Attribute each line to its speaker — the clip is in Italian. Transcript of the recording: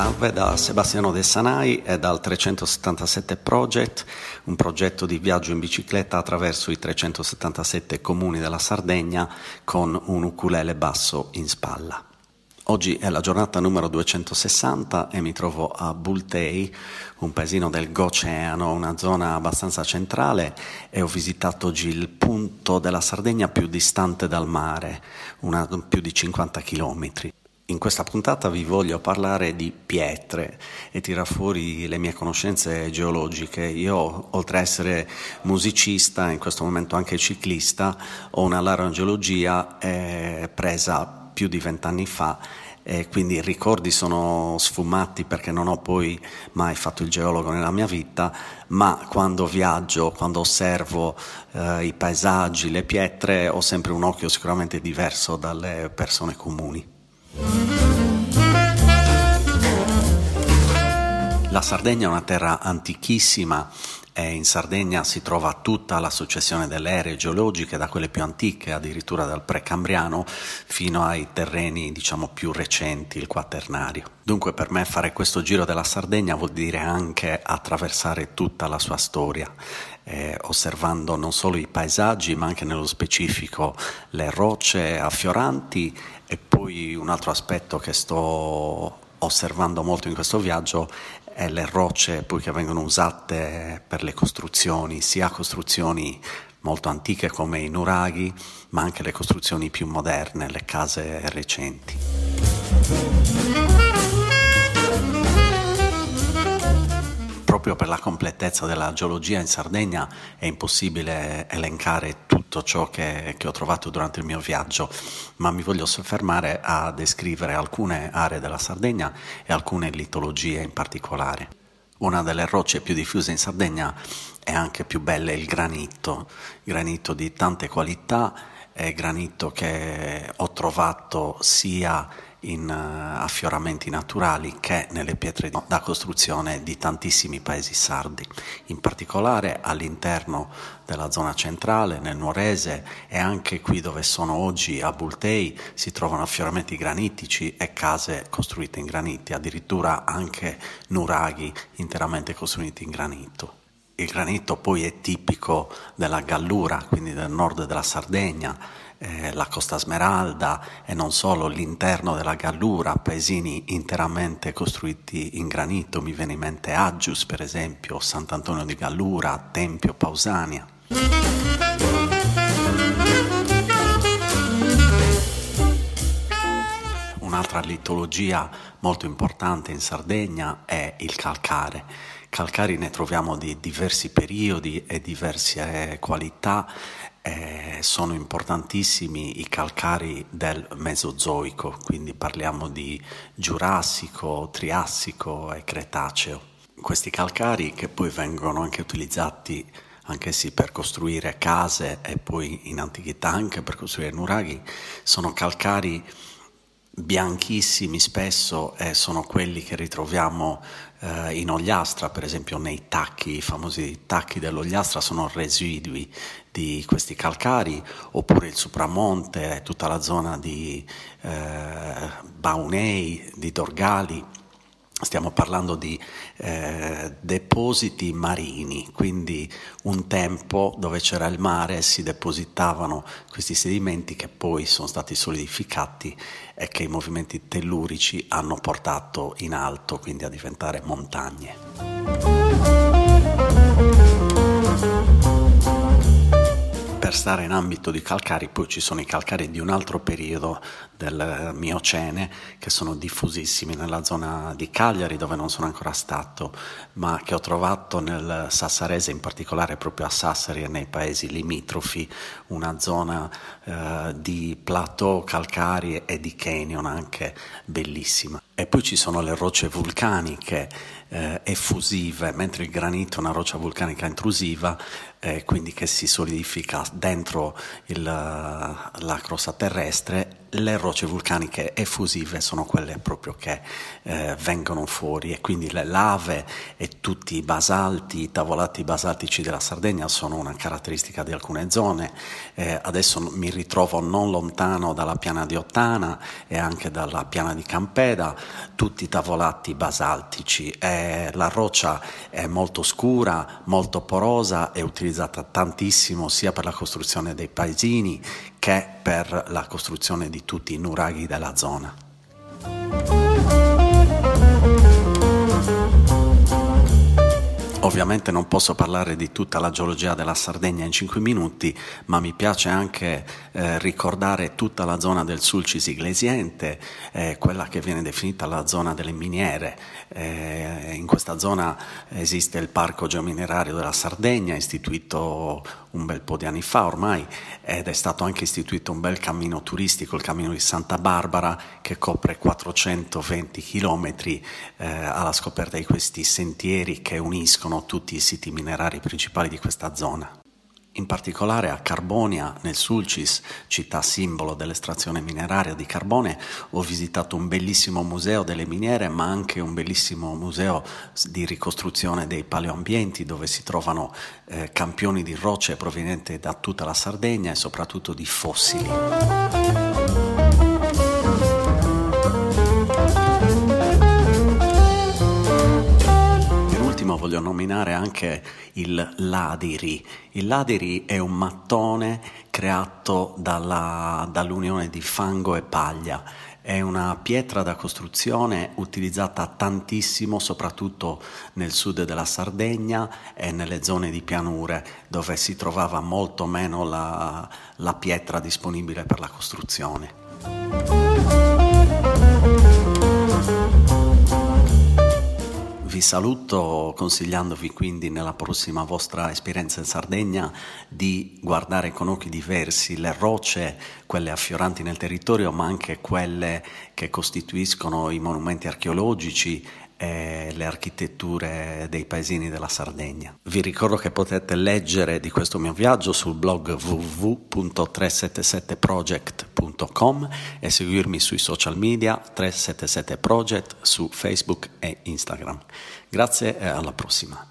Speaker 1: Salve da Sebastiano De Sanai e dal 377 Project, un progetto di viaggio in bicicletta attraverso i 377 comuni della Sardegna con un ukulele basso in spalla. Oggi è la giornata numero 260 e mi trovo a Bultei, un paesino del Goceano, una zona abbastanza centrale e ho visitato oggi il punto della Sardegna più distante dal mare, una, più di 50 chilometri. In questa puntata vi voglio parlare di pietre e tirar fuori le mie conoscenze geologiche. Io, oltre a essere musicista, in questo momento anche ciclista, ho una laurea in geologia eh, presa più di vent'anni fa e quindi i ricordi sono sfumati perché non ho poi mai fatto il geologo nella mia vita, ma quando viaggio, quando osservo eh, i paesaggi, le pietre, ho sempre un occhio sicuramente diverso dalle persone comuni. La Sardegna è una terra antichissima in Sardegna si trova tutta la successione delle aree geologiche, da quelle più antiche, addirittura dal precambriano, fino ai terreni diciamo più recenti, il quaternario. Dunque per me fare questo giro della Sardegna vuol dire anche attraversare tutta la sua storia, eh, osservando non solo i paesaggi, ma anche nello specifico le rocce affioranti e poi un altro aspetto che sto osservando molto in questo viaggio è le rocce poi che vengono usate per le costruzioni, sia costruzioni molto antiche come i nuraghi, ma anche le costruzioni più moderne, le case recenti. proprio per la completezza della geologia in Sardegna è impossibile elencare tutto ciò che, che, ho trovato durante il mio viaggio, ma mi voglio soffermare a descrivere alcune aree della Sardegna e alcune litologie in particolare. Una delle rocce più diffuse in Sardegna è anche più bella il granito, granito di tante qualità, è granito che ho trovato sia in uh, affioramenti naturali che nelle pietre da costruzione di tantissimi paesi sardi, in particolare all'interno della zona centrale, nel Nuorese e anche qui dove sono oggi a Bultei si trovano affioramenti granitici e case costruite in graniti, addirittura anche nuraghi interamente costruiti in granito. Il granito poi è tipico della Gallura, quindi del nord della Sardegna, eh, la Costa Smeralda e non solo l'interno della Gallura, paesini interamente costruiti in granito, mi viene in mente Aggius per esempio, Sant'Antonio di Gallura, Tempio Pausania. Un'altra litologia molto importante in Sardegna è il calcare. Calcari ne troviamo di diversi periodi e diverse qualità eh, sono importantissimi i calcari del Mesozoico, quindi parliamo di Giurassico, Triassico e Cretaceo. Questi calcari che poi vengono anche utilizzati anch'essi per costruire case e poi in antichità anche per costruire nuraghi, sono calcari bianchissimi spesso e sono quelli che ritroviamo eh, in Ogliastra, per esempio nei tacchi, i famosi tacchi dell'Ogliastra sono residui di questi calcari, oppure il Supramonte, tutta la zona di eh, Baunei, di Dorgali Stiamo parlando di eh, depositi marini, quindi un tempo dove c'era il mare si depositavano questi sedimenti che poi sono stati solidificati e che i movimenti tellurici hanno portato in alto, quindi a diventare montagne per stare in ambito di calcari, poi ci sono i calcari di un altro periodo del Miocene che sono diffusissimi nella zona di Cagliari dove non sono ancora stato, ma che ho trovato nel Sassarese, in particolare proprio a Sassari e nei paesi limitrofi, una zona eh, di plateau calcari e di canyon anche bellissima. E poi ci sono le rocce vulcaniche eh, effusive, mentre il granito è una roccia vulcanica intrusiva, eh, quindi che si solidifica dentro il, la crosta terrestre le rocce vulcaniche effusive sono quelle proprio che eh, vengono fuori e quindi le lave e tutti i basalti, i tavolati basaltici della Sardegna sono una caratteristica di alcune zone. Eh, adesso mi ritrovo non lontano dalla piana di Ottana e anche dalla piana di Campeda, tutti tavolati basaltici. Eh, la roccia è molto scura, molto porosa, è utilizzata tantissimo sia per la costruzione dei paesini che per la costruzione di tutti i nuraghi della zona. Ovviamente non posso parlare di tutta la geologia della Sardegna in 5 minuti, ma mi piace anche eh, ricordare tutta la zona del Sulcis Iglesiente, eh, quella che viene definita la zona delle miniere. Eh, in questa zona esiste il Parco Geominerario della Sardegna, istituito un bel po' di anni fa ormai, ed è stato anche istituito un bel cammino turistico, il cammino di Santa Barbara, che copre 420 chilometri eh, alla scoperta di questi sentieri che uniscono tutti i siti minerari principali di questa zona. In particolare a Carbonia, nel Sulcis, città simbolo dell'estrazione mineraria di carbone, ho visitato un bellissimo museo delle miniere, ma anche un bellissimo museo di ricostruzione dei paleoambienti, dove si trovano eh, campioni di rocce provenienti da tutta la Sardegna e soprattutto di fossili. Voglio nominare anche il ladiri. Il ladiri è un mattone creato dalla, dall'unione di fango e paglia. È una pietra da costruzione utilizzata tantissimo, soprattutto nel sud della Sardegna e nelle zone di pianure, dove si trovava molto meno la, la pietra disponibile per la costruzione. Vi saluto consigliandovi quindi nella prossima vostra esperienza in Sardegna di guardare con occhi diversi le rocce, quelle affioranti nel territorio, ma anche quelle che costituiscono i monumenti archeologici e le architetture dei paesini della Sardegna. Vi ricordo che potete leggere di questo mio viaggio sul blog www.377project.com e seguirmi sui social media 377project su Facebook e Instagram. Grazie e alla prossima.